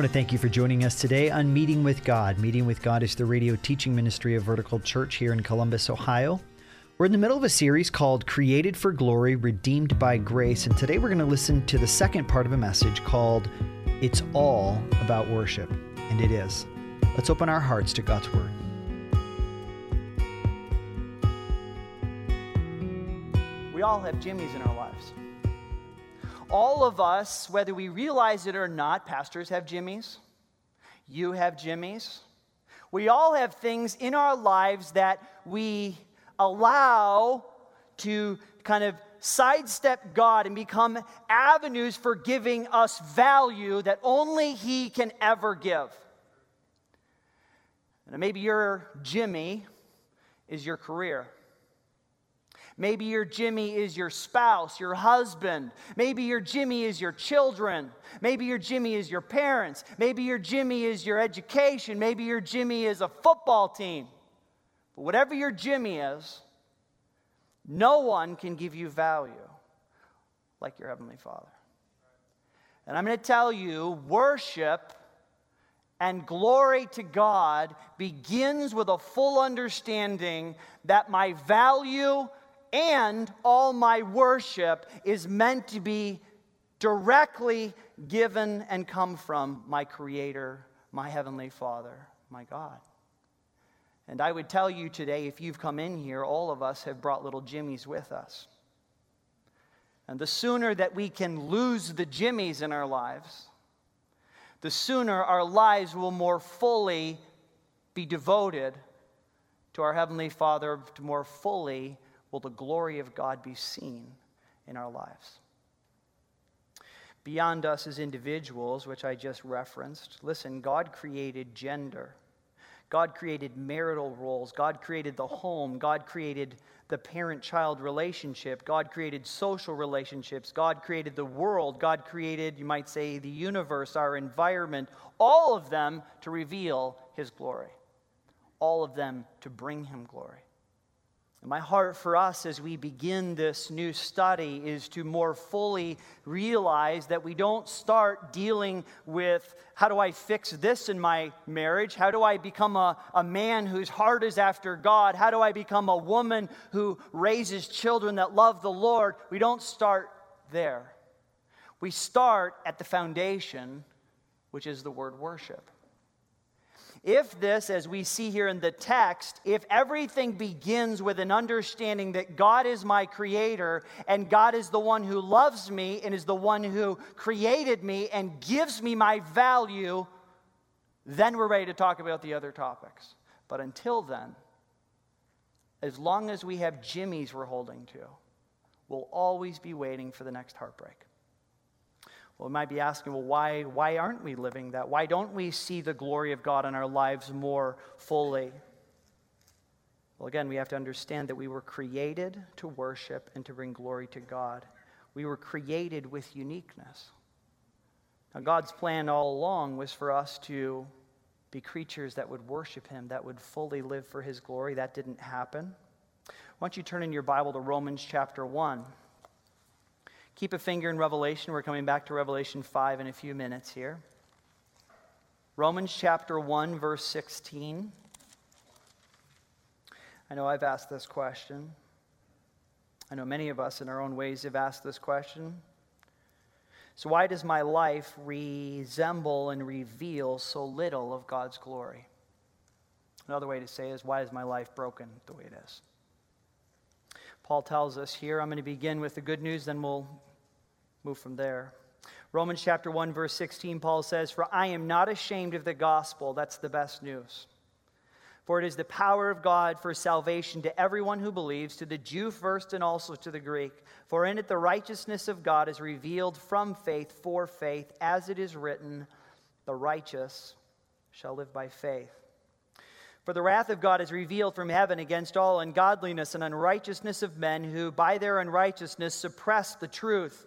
I want to thank you for joining us today on Meeting with God. Meeting with God is the radio teaching ministry of Vertical Church here in Columbus, Ohio. We're in the middle of a series called Created for Glory, Redeemed by Grace, and today we're going to listen to the second part of a message called It's All About Worship. And it is. Let's open our hearts to God's Word. We all have Jimmys in our lives all of us, whether we realize it or not, pastors have jimmies, you have jimmies. We all have things in our lives that we allow to kind of sidestep God and become avenues for giving us value that only He can ever give. And maybe your Jimmy is your career. Maybe your Jimmy is your spouse, your husband. Maybe your Jimmy is your children. Maybe your Jimmy is your parents. Maybe your Jimmy is your education. Maybe your Jimmy is a football team. But whatever your Jimmy is, no one can give you value like your Heavenly Father. And I'm going to tell you worship and glory to God begins with a full understanding that my value and all my worship is meant to be directly given and come from my Creator, my Heavenly Father, my God. And I would tell you today, if you've come in here, all of us have brought little Jimmies with us. And the sooner that we can lose the Jimmies in our lives, the sooner our lives will more fully be devoted to our Heavenly Father, to more fully will the glory of God be seen in our lives. Beyond us as individuals, which I just referenced, listen, God created gender. God created marital roles. God created the home. God created the parent child relationship. God created social relationships. God created the world. God created, you might say, the universe, our environment, all of them to reveal His glory, all of them to bring Him glory. My heart for us as we begin this new study is to more fully realize that we don't start dealing with how do I fix this in my marriage? How do I become a, a man whose heart is after God? How do I become a woman who raises children that love the Lord? We don't start there. We start at the foundation, which is the word worship. If this, as we see here in the text, if everything begins with an understanding that God is my creator and God is the one who loves me and is the one who created me and gives me my value, then we're ready to talk about the other topics. But until then, as long as we have Jimmys we're holding to, we'll always be waiting for the next heartbreak. Well, we might be asking, well, why, why aren't we living that? Why don't we see the glory of God in our lives more fully? Well, again, we have to understand that we were created to worship and to bring glory to God. We were created with uniqueness. Now, God's plan all along was for us to be creatures that would worship Him, that would fully live for His glory. That didn't happen. Why don't you turn in your Bible to Romans chapter 1? Keep a finger in Revelation. We're coming back to Revelation 5 in a few minutes here. Romans chapter 1, verse 16. I know I've asked this question. I know many of us in our own ways have asked this question. So, why does my life resemble and reveal so little of God's glory? Another way to say is, why is my life broken the way it is? Paul tells us here, I'm going to begin with the good news, then we'll move from there. Romans chapter 1, verse 16, Paul says, For I am not ashamed of the gospel. That's the best news. For it is the power of God for salvation to everyone who believes, to the Jew first and also to the Greek. For in it the righteousness of God is revealed from faith for faith, as it is written, The righteous shall live by faith. For the wrath of God is revealed from heaven against all ungodliness and unrighteousness of men who by their unrighteousness suppress the truth.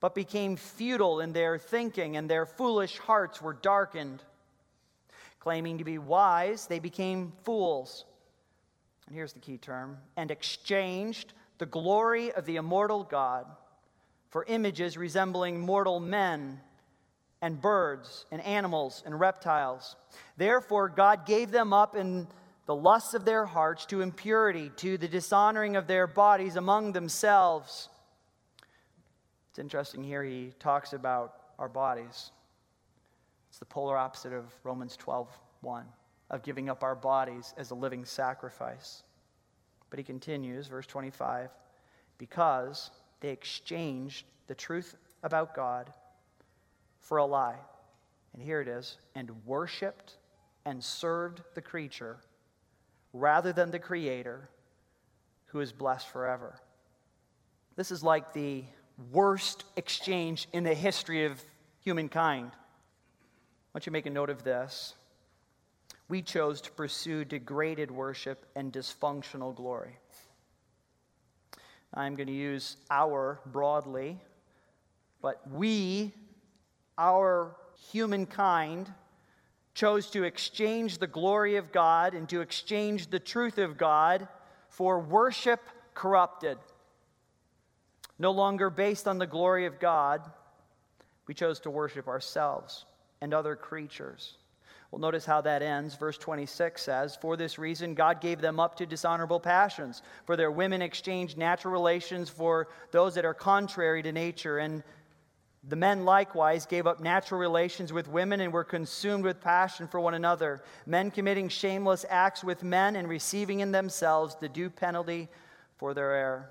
but became futile in their thinking, and their foolish hearts were darkened. Claiming to be wise, they became fools. And here's the key term and exchanged the glory of the immortal God for images resembling mortal men and birds and animals and reptiles. Therefore, God gave them up in the lusts of their hearts to impurity, to the dishonoring of their bodies among themselves. It's interesting here, he talks about our bodies. It's the polar opposite of Romans 12 1, of giving up our bodies as a living sacrifice. But he continues, verse 25, because they exchanged the truth about God for a lie. And here it is and worshiped and served the creature rather than the Creator who is blessed forever. This is like the worst exchange in the history of humankind. Why don't you make a note of this we chose to pursue degraded worship and dysfunctional glory. I'm going to use our broadly, but we, our humankind, chose to exchange the glory of God and to exchange the truth of God for worship corrupted. No longer based on the glory of God, we chose to worship ourselves and other creatures. Well, notice how that ends. Verse 26 says, For this reason, God gave them up to dishonorable passions. For their women exchanged natural relations for those that are contrary to nature. And the men likewise gave up natural relations with women and were consumed with passion for one another, men committing shameless acts with men and receiving in themselves the due penalty for their error.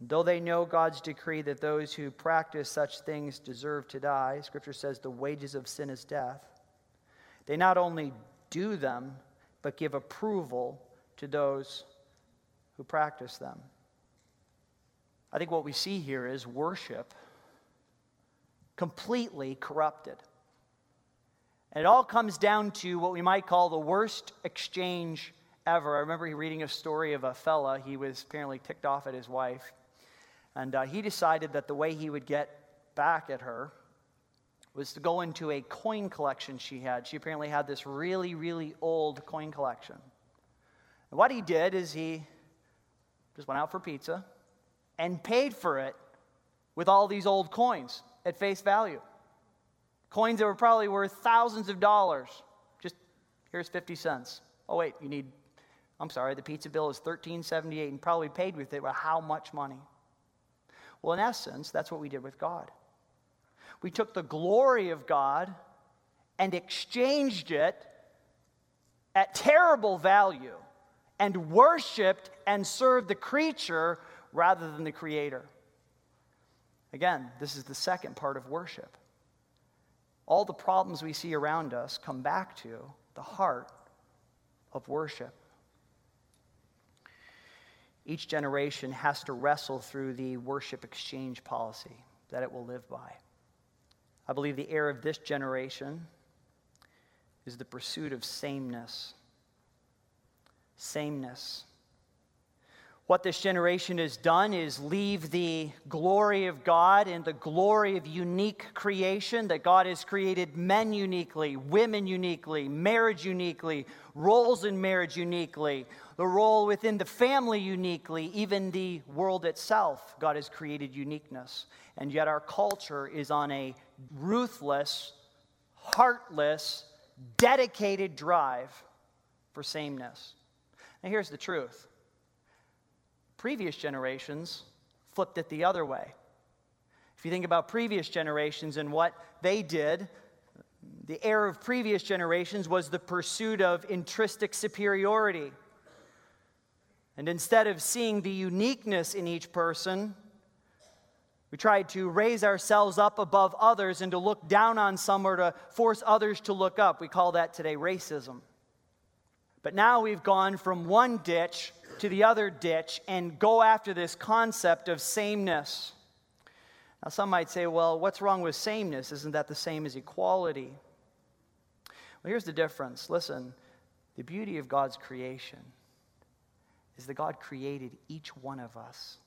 Though they know God's decree that those who practice such things deserve to die, Scripture says the wages of sin is death. They not only do them, but give approval to those who practice them. I think what we see here is worship completely corrupted. And it all comes down to what we might call the worst exchange ever. I remember reading a story of a fella, he was apparently ticked off at his wife. And uh, he decided that the way he would get back at her was to go into a coin collection she had. She apparently had this really, really old coin collection. And what he did is he just went out for pizza and paid for it with all these old coins at face value. Coins that were probably worth thousands of dollars. Just here's 50 cents. Oh, wait, you need, I'm sorry, the pizza bill is 1378 and probably paid with it. Well, how much money? Well, in essence, that's what we did with God. We took the glory of God and exchanged it at terrible value and worshiped and served the creature rather than the creator. Again, this is the second part of worship. All the problems we see around us come back to the heart of worship. Each generation has to wrestle through the worship exchange policy that it will live by. I believe the error of this generation is the pursuit of sameness. Sameness. What this generation has done is leave the glory of God and the glory of unique creation that God has created men uniquely, women uniquely, marriage uniquely, roles in marriage uniquely, the role within the family uniquely, even the world itself. God has created uniqueness. And yet our culture is on a ruthless, heartless, dedicated drive for sameness. Now, here's the truth previous generations flipped it the other way. If you think about previous generations and what they did, The error of previous generations was the pursuit of intrinsic superiority. And instead of seeing the uniqueness in each person, we tried to raise ourselves up above others and to look down on some or to force others to look up. We call that today racism. But now we've gone from one ditch to the other ditch and go after this concept of sameness. Now, some might say, well, what's wrong with sameness? Isn't that the same as equality? Well, here's the difference. Listen, the beauty of God's creation is that God created each one of us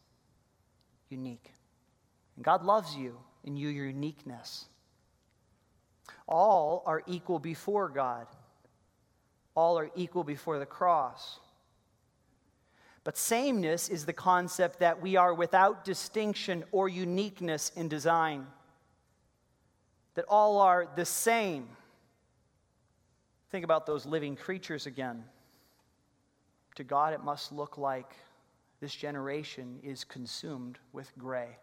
unique. And God loves you in your uniqueness. All are equal before God, all are equal before the cross. But sameness is the concept that we are without distinction or uniqueness in design, that all are the same. Think about those living creatures again. To God, it must look like this generation is consumed with gray.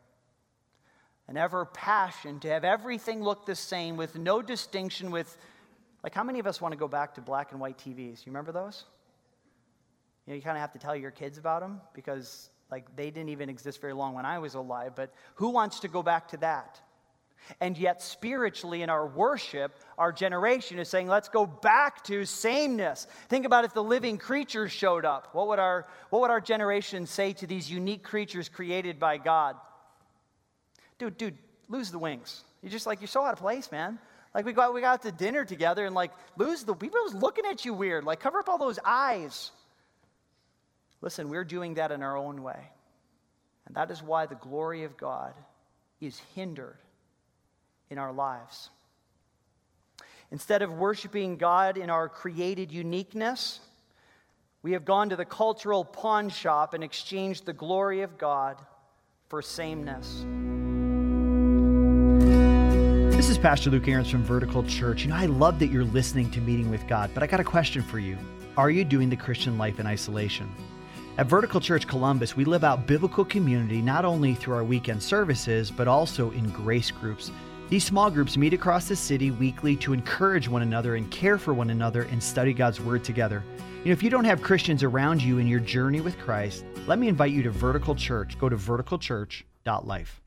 An ever passion to have everything look the same with no distinction, with, like, how many of us want to go back to black and white TVs? You remember those? You, know, you kind of have to tell your kids about them because, like, they didn't even exist very long when I was alive, but who wants to go back to that? And yet, spiritually, in our worship, our generation is saying, let's go back to sameness. Think about if the living creatures showed up. What would our, what would our generation say to these unique creatures created by God? Dude, dude, lose the wings. You're just like, you're so out of place, man. Like, we got, we got to dinner together and, like, lose the, people was looking at you weird. Like, cover up all those eyes. Listen, we're doing that in our own way. And that is why the glory of God is hindered in our lives. Instead of worshiping God in our created uniqueness, we have gone to the cultural pawn shop and exchanged the glory of God for sameness. This is Pastor Luke Ahrens from Vertical Church. You know, I love that you're listening to Meeting with God, but I got a question for you. Are you doing the Christian life in isolation? At Vertical Church Columbus, we live out biblical community not only through our weekend services, but also in grace groups these small groups meet across the city weekly to encourage one another and care for one another and study God's Word together. You know, if you don't have Christians around you in your journey with Christ, let me invite you to Vertical Church. Go to verticalchurch.life.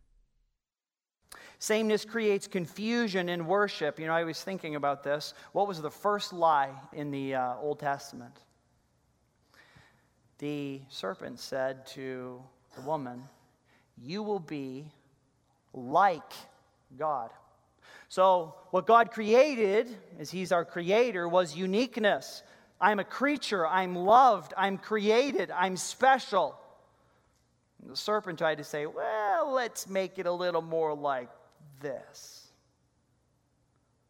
Sameness creates confusion in worship. You know, I was thinking about this. What was the first lie in the uh, Old Testament? The serpent said to the woman, You will be like God. So, what God created, as He's our creator, was uniqueness. I'm a creature, I'm loved, I'm created, I'm special. And the serpent tried to say, well, let's make it a little more like this.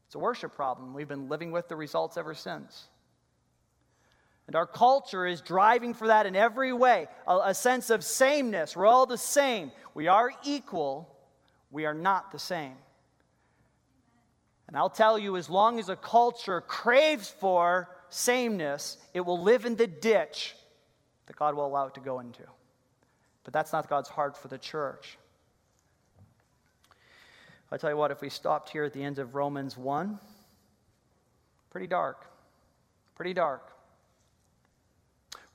It's a worship problem. We've been living with the results ever since. And our culture is driving for that in every way a, a sense of sameness. We're all the same. We are equal, we are not the same. And I'll tell you, as long as a culture craves for sameness, it will live in the ditch that God will allow it to go into. But that's not God's heart for the church. I'll tell you what, if we stopped here at the end of Romans 1, pretty dark. Pretty dark.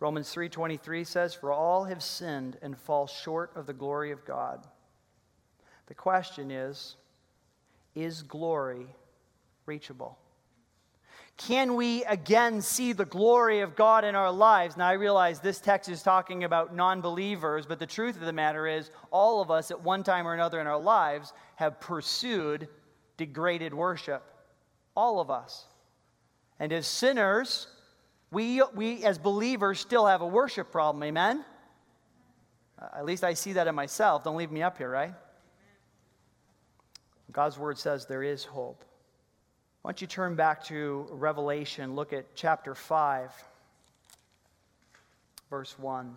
Romans 3:23 says, "For all have sinned and fall short of the glory of God." The question is, is glory reachable? Can we again see the glory of God in our lives? Now, I realize this text is talking about non believers, but the truth of the matter is, all of us at one time or another in our lives have pursued degraded worship. All of us. And as sinners, we, we as believers still have a worship problem. Amen? Uh, at least I see that in myself. Don't leave me up here, right? God's word says there is hope. Why don't you turn back to Revelation, look at chapter 5, verse 1.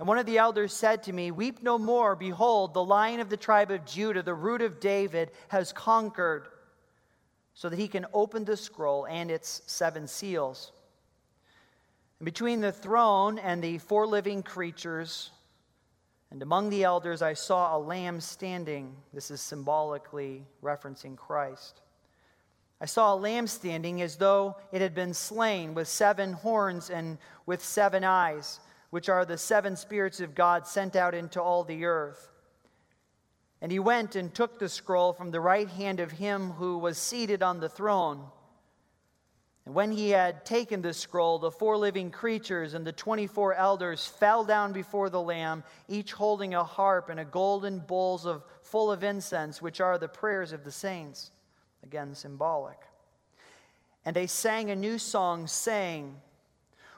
And one of the elders said to me, Weep no more. Behold, the lion of the tribe of Judah, the root of David, has conquered, so that he can open the scroll and its seven seals. And between the throne and the four living creatures, and among the elders, I saw a lamb standing. This is symbolically referencing Christ. I saw a lamb standing as though it had been slain with seven horns and with seven eyes, which are the seven spirits of God sent out into all the earth. And he went and took the scroll from the right hand of him who was seated on the throne. And when he had taken the scroll, the four living creatures and the 24 elders fell down before the Lamb, each holding a harp and a golden bowls of, full of incense, which are the prayers of the saints. Again, symbolic. And they sang a new song, saying,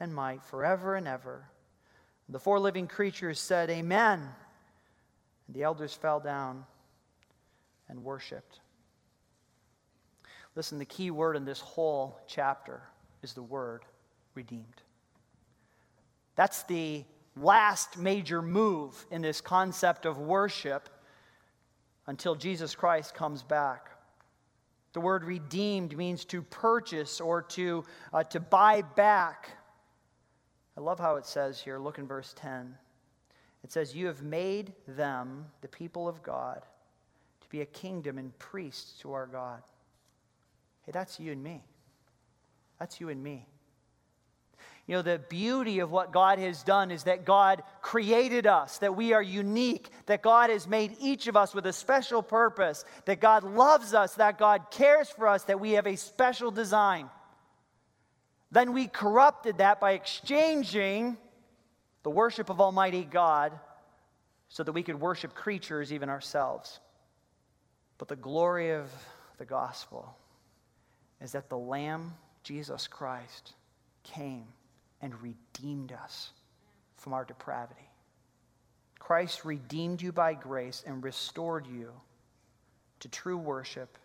and might forever and ever. The four living creatures said, Amen. And the elders fell down and worshiped. Listen, the key word in this whole chapter is the word redeemed. That's the last major move in this concept of worship until Jesus Christ comes back. The word redeemed means to purchase or to, uh, to buy back. I love how it says here, look in verse 10. It says, You have made them, the people of God, to be a kingdom and priests to our God. Hey, that's you and me. That's you and me. You know, the beauty of what God has done is that God created us, that we are unique, that God has made each of us with a special purpose, that God loves us, that God cares for us, that we have a special design. Then we corrupted that by exchanging the worship of Almighty God so that we could worship creatures, even ourselves. But the glory of the gospel is that the Lamb, Jesus Christ, came and redeemed us from our depravity. Christ redeemed you by grace and restored you to true worship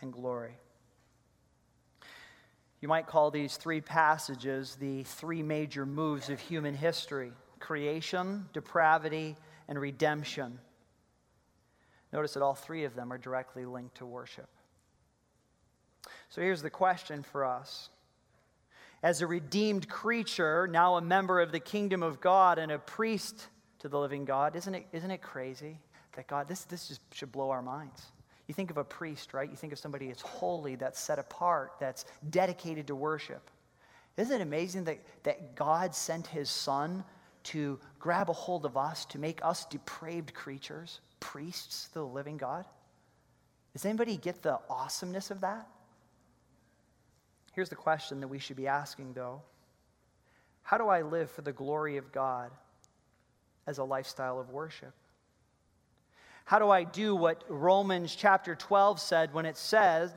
and glory. You might call these three passages the three major moves of human history creation, depravity, and redemption. Notice that all three of them are directly linked to worship. So here's the question for us. As a redeemed creature, now a member of the kingdom of God and a priest to the living God, isn't it, isn't it crazy that God, this, this just should blow our minds? You think of a priest, right? You think of somebody that's holy, that's set apart, that's dedicated to worship. Isn't it amazing that, that God sent his son to grab a hold of us, to make us depraved creatures? priests to the living God? Does anybody get the awesomeness of that? Here's the question that we should be asking, though How do I live for the glory of God as a lifestyle of worship? How do I do what Romans chapter 12 said when it says,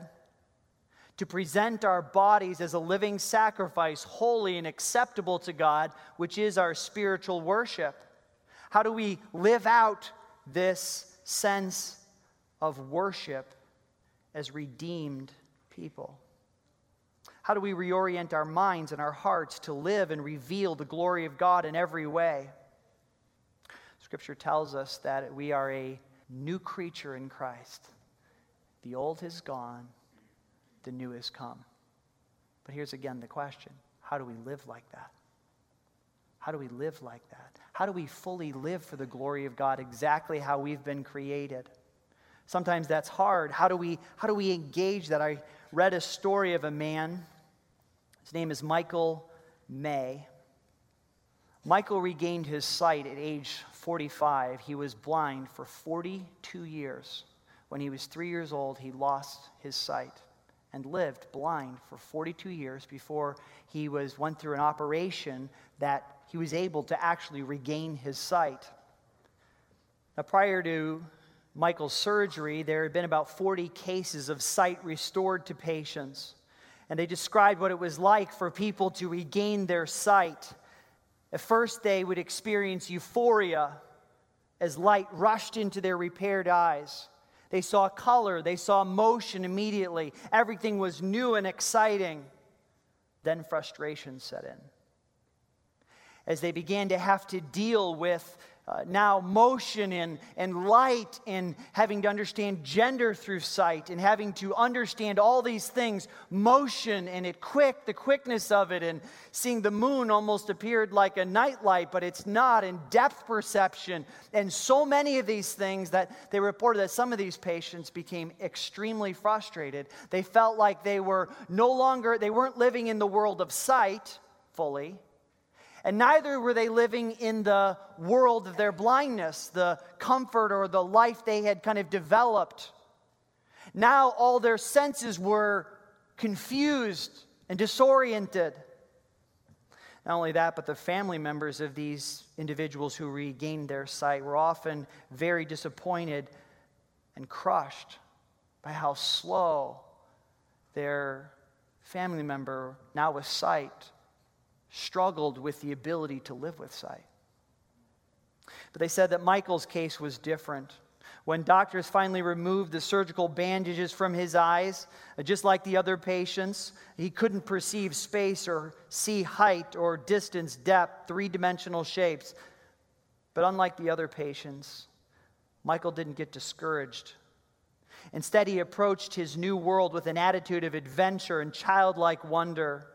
to present our bodies as a living sacrifice, holy and acceptable to God, which is our spiritual worship? How do we live out this sense of worship as redeemed people? How do we reorient our minds and our hearts to live and reveal the glory of God in every way? Scripture tells us that we are a new creature in Christ. The old has gone, the new has come. But here's again the question how do we live like that? How do we live like that? How do we fully live for the glory of God exactly how we've been created? Sometimes that's hard. How do we, how do we engage that? I read a story of a man. His name is Michael May. Michael regained his sight at age 45. He was blind for 42 years. When he was three years old, he lost his sight and lived blind for 42 years before he was, went through an operation that he was able to actually regain his sight. Now, prior to Michael's surgery, there had been about 40 cases of sight restored to patients. And they described what it was like for people to regain their sight. At first, they would experience euphoria as light rushed into their repaired eyes. They saw color, they saw motion immediately. Everything was new and exciting. Then frustration set in. As they began to have to deal with uh, now motion and, and light and having to understand gender through sight and having to understand all these things motion and it quick the quickness of it. And seeing the moon almost appeared like a nightlight but it's not and depth perception. And so many of these things that they reported that some of these patients became extremely frustrated. They felt like they were no longer they weren't living in the world of sight fully and neither were they living in the world of their blindness, the comfort or the life they had kind of developed. Now all their senses were confused and disoriented. Not only that, but the family members of these individuals who regained their sight were often very disappointed and crushed by how slow their family member, now with sight, struggled with the ability to live with sight. But they said that Michael's case was different. When doctors finally removed the surgical bandages from his eyes, uh, just like the other patients, he couldn't perceive space or see height or distance, depth, three dimensional shapes. But unlike the other patients, Michael didn't get discouraged. Instead, he approached his new world with an attitude of adventure and childlike wonder.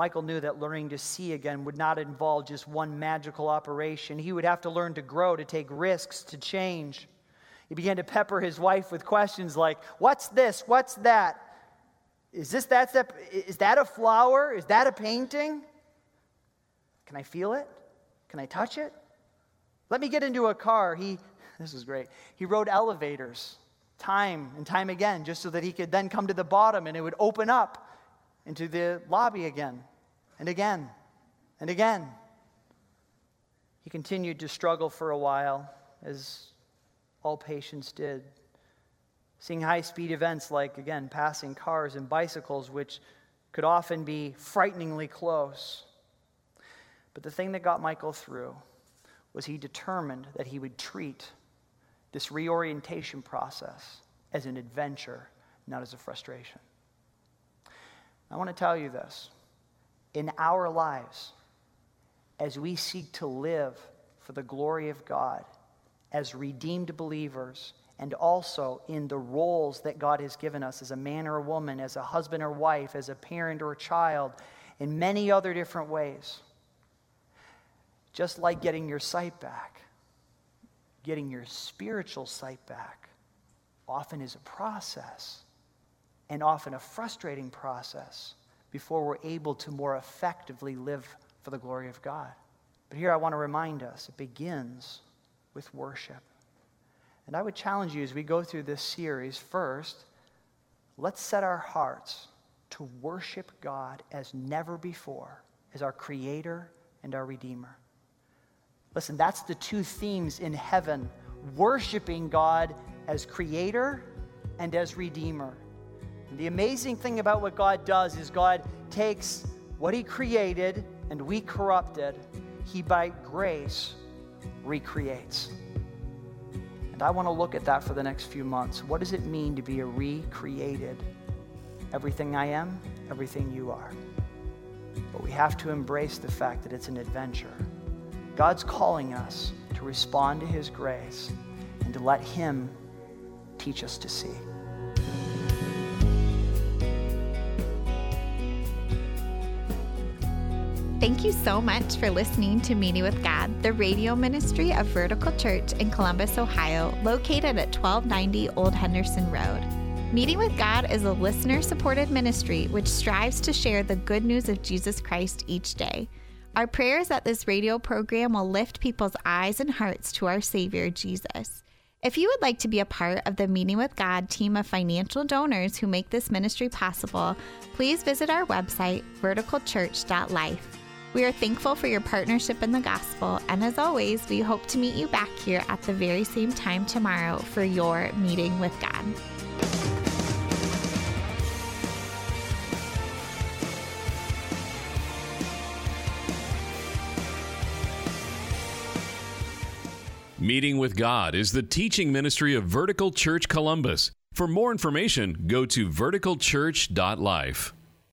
Michael knew that learning to see again would not involve just one magical operation. He would have to learn to grow, to take risks, to change. He began to pepper his wife with questions like, What's this? What's that? Is this that that a flower? Is that a painting? Can I feel it? Can I touch it? Let me get into a car. He, this is great. He rode elevators time and time again just so that he could then come to the bottom and it would open up into the lobby again and again and again. He continued to struggle for a while, as all patients did, seeing high speed events like, again, passing cars and bicycles, which could often be frighteningly close. But the thing that got Michael through was he determined that he would treat this reorientation process as an adventure, not as a frustration. I want to tell you this. In our lives, as we seek to live for the glory of God, as redeemed believers, and also in the roles that God has given us as a man or a woman, as a husband or wife, as a parent or a child, in many other different ways. Just like getting your sight back, getting your spiritual sight back often is a process and often a frustrating process before we're able to more effectively live for the glory of God. But here I want to remind us it begins with worship. And I would challenge you as we go through this series first, let's set our hearts to worship God as never before, as our Creator and our Redeemer. Listen, that's the two themes in heaven worshiping God as Creator and as Redeemer. And the amazing thing about what God does is God takes what He created and we corrupted, He by grace recreates. And I want to look at that for the next few months. What does it mean to be a recreated? Everything I am, everything you are. But we have to embrace the fact that it's an adventure. God's calling us to respond to His grace and to let Him teach us to see. Thank you so much for listening to Meeting with God, the radio ministry of Vertical Church in Columbus, Ohio, located at 1290 Old Henderson Road. Meeting with God is a listener supported ministry which strives to share the good news of Jesus Christ each day. Our prayer is that this radio program will lift people's eyes and hearts to our Savior, Jesus. If you would like to be a part of the Meeting with God team of financial donors who make this ministry possible, please visit our website, verticalchurch.life. We are thankful for your partnership in the gospel, and as always, we hope to meet you back here at the very same time tomorrow for your meeting with God. Meeting with God is the teaching ministry of Vertical Church Columbus. For more information, go to verticalchurch.life.